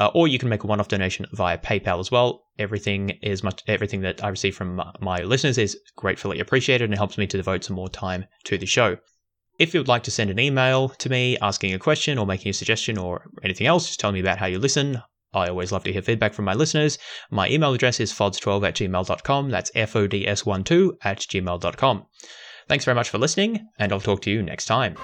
Uh, or you can make a one-off donation via PayPal as well. Everything is much everything that I receive from my listeners is gratefully appreciated and helps me to devote some more time to the show. If you would like to send an email to me asking a question or making a suggestion or anything else, just tell me about how you listen. I always love to hear feedback from my listeners. My email address is fods12 at gmail.com. That's F-O-D-S-1-2 at gmail.com. Thanks very much for listening, and I'll talk to you next time.